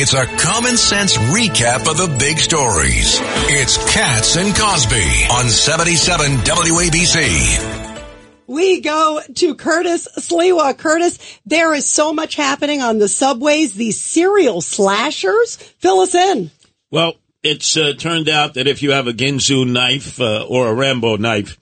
It's a common sense recap of the big stories. It's Cats and Cosby on 77 WABC. We go to Curtis Sliwa. Curtis, there is so much happening on the subways, these serial slashers. Fill us in. Well, it's uh, turned out that if you have a Ginsu knife uh, or a Rambo knife,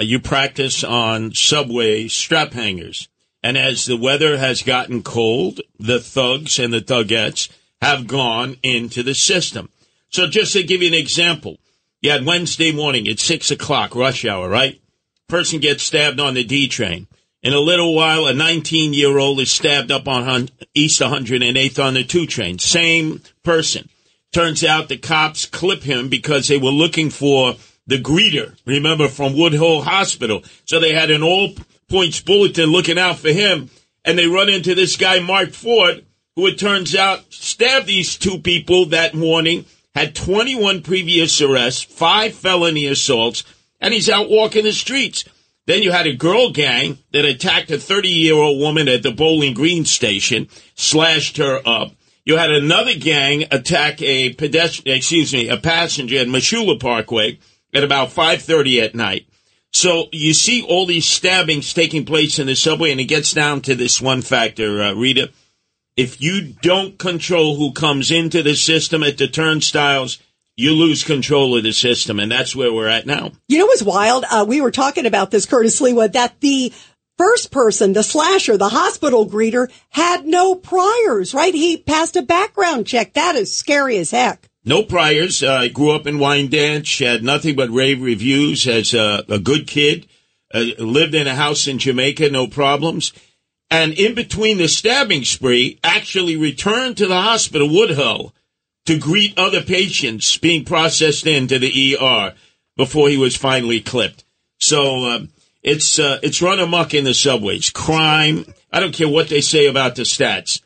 uh, you practice on subway strap hangers. And as the weather has gotten cold, the thugs and the thugettes have gone into the system. So just to give you an example, you had Wednesday morning at six o'clock, rush hour, right? Person gets stabbed on the D train. In a little while, a 19 year old is stabbed up on East 108th on the two train. Same person. Turns out the cops clip him because they were looking for the greeter, remember, from Woodhull Hospital. So they had an all points bulletin looking out for him. And they run into this guy, Mark Ford, who it turns out stabbed these two people that morning, had 21 previous arrests, five felony assaults, and he's out walking the streets. Then you had a girl gang that attacked a 30 year old woman at the Bowling Green station, slashed her up. You had another gang attack a pedestrian, excuse me, a passenger at Mosholu Parkway at about 5.30 at night. So you see all these stabbings taking place in the subway, and it gets down to this one factor, uh, Rita if you don't control who comes into the system at the turnstiles, you lose control of the system. And that's where we're at now. You know what's wild? Uh, we were talking about this, Curtis Sliwa, that the first person, the slasher, the hospital greeter, had no priors, right? He passed a background check. That is scary as heck. No priors. Uh, grew up in Wyandanch, had nothing but rave reviews as a, a good kid. Uh, lived in a house in Jamaica, no problems and in between the stabbing spree, actually returned to the hospital, Woodhull, to greet other patients being processed into the ER before he was finally clipped. So um, it's uh, it's run amok in the subways. Crime. I don't care what they say about the stats.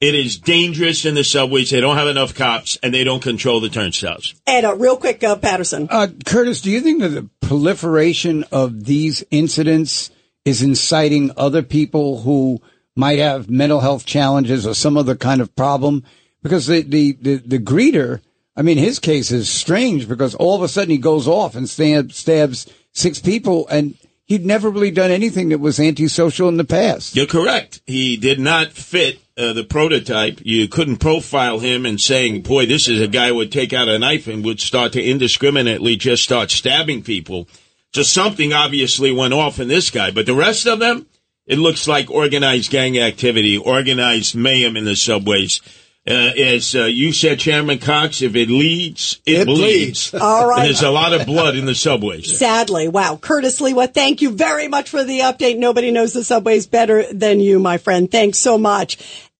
It is dangerous in the subways. They don't have enough cops, and they don't control the turnstiles. And uh, real quick, uh, Patterson. Uh, Curtis, do you think that the proliferation of these incidents is inciting other people who might have mental health challenges or some other kind of problem. Because the, the, the, the greeter, I mean, his case is strange because all of a sudden he goes off and stabs, stabs six people and he'd never really done anything that was antisocial in the past. You're correct. He did not fit uh, the prototype. You couldn't profile him and saying, boy, this is a guy who would take out a knife and would start to indiscriminately just start stabbing people. So something obviously went off in this guy, but the rest of them, it looks like organized gang activity, organized mayhem in the subways. Uh, as uh, you said, Chairman Cox, if it leads, it, it bleeds. bleeds. All right. And there's a lot of blood in the subways. Sadly. Wow. Curtis Sliwa, thank you very much for the update. Nobody knows the subways better than you, my friend. Thanks so much.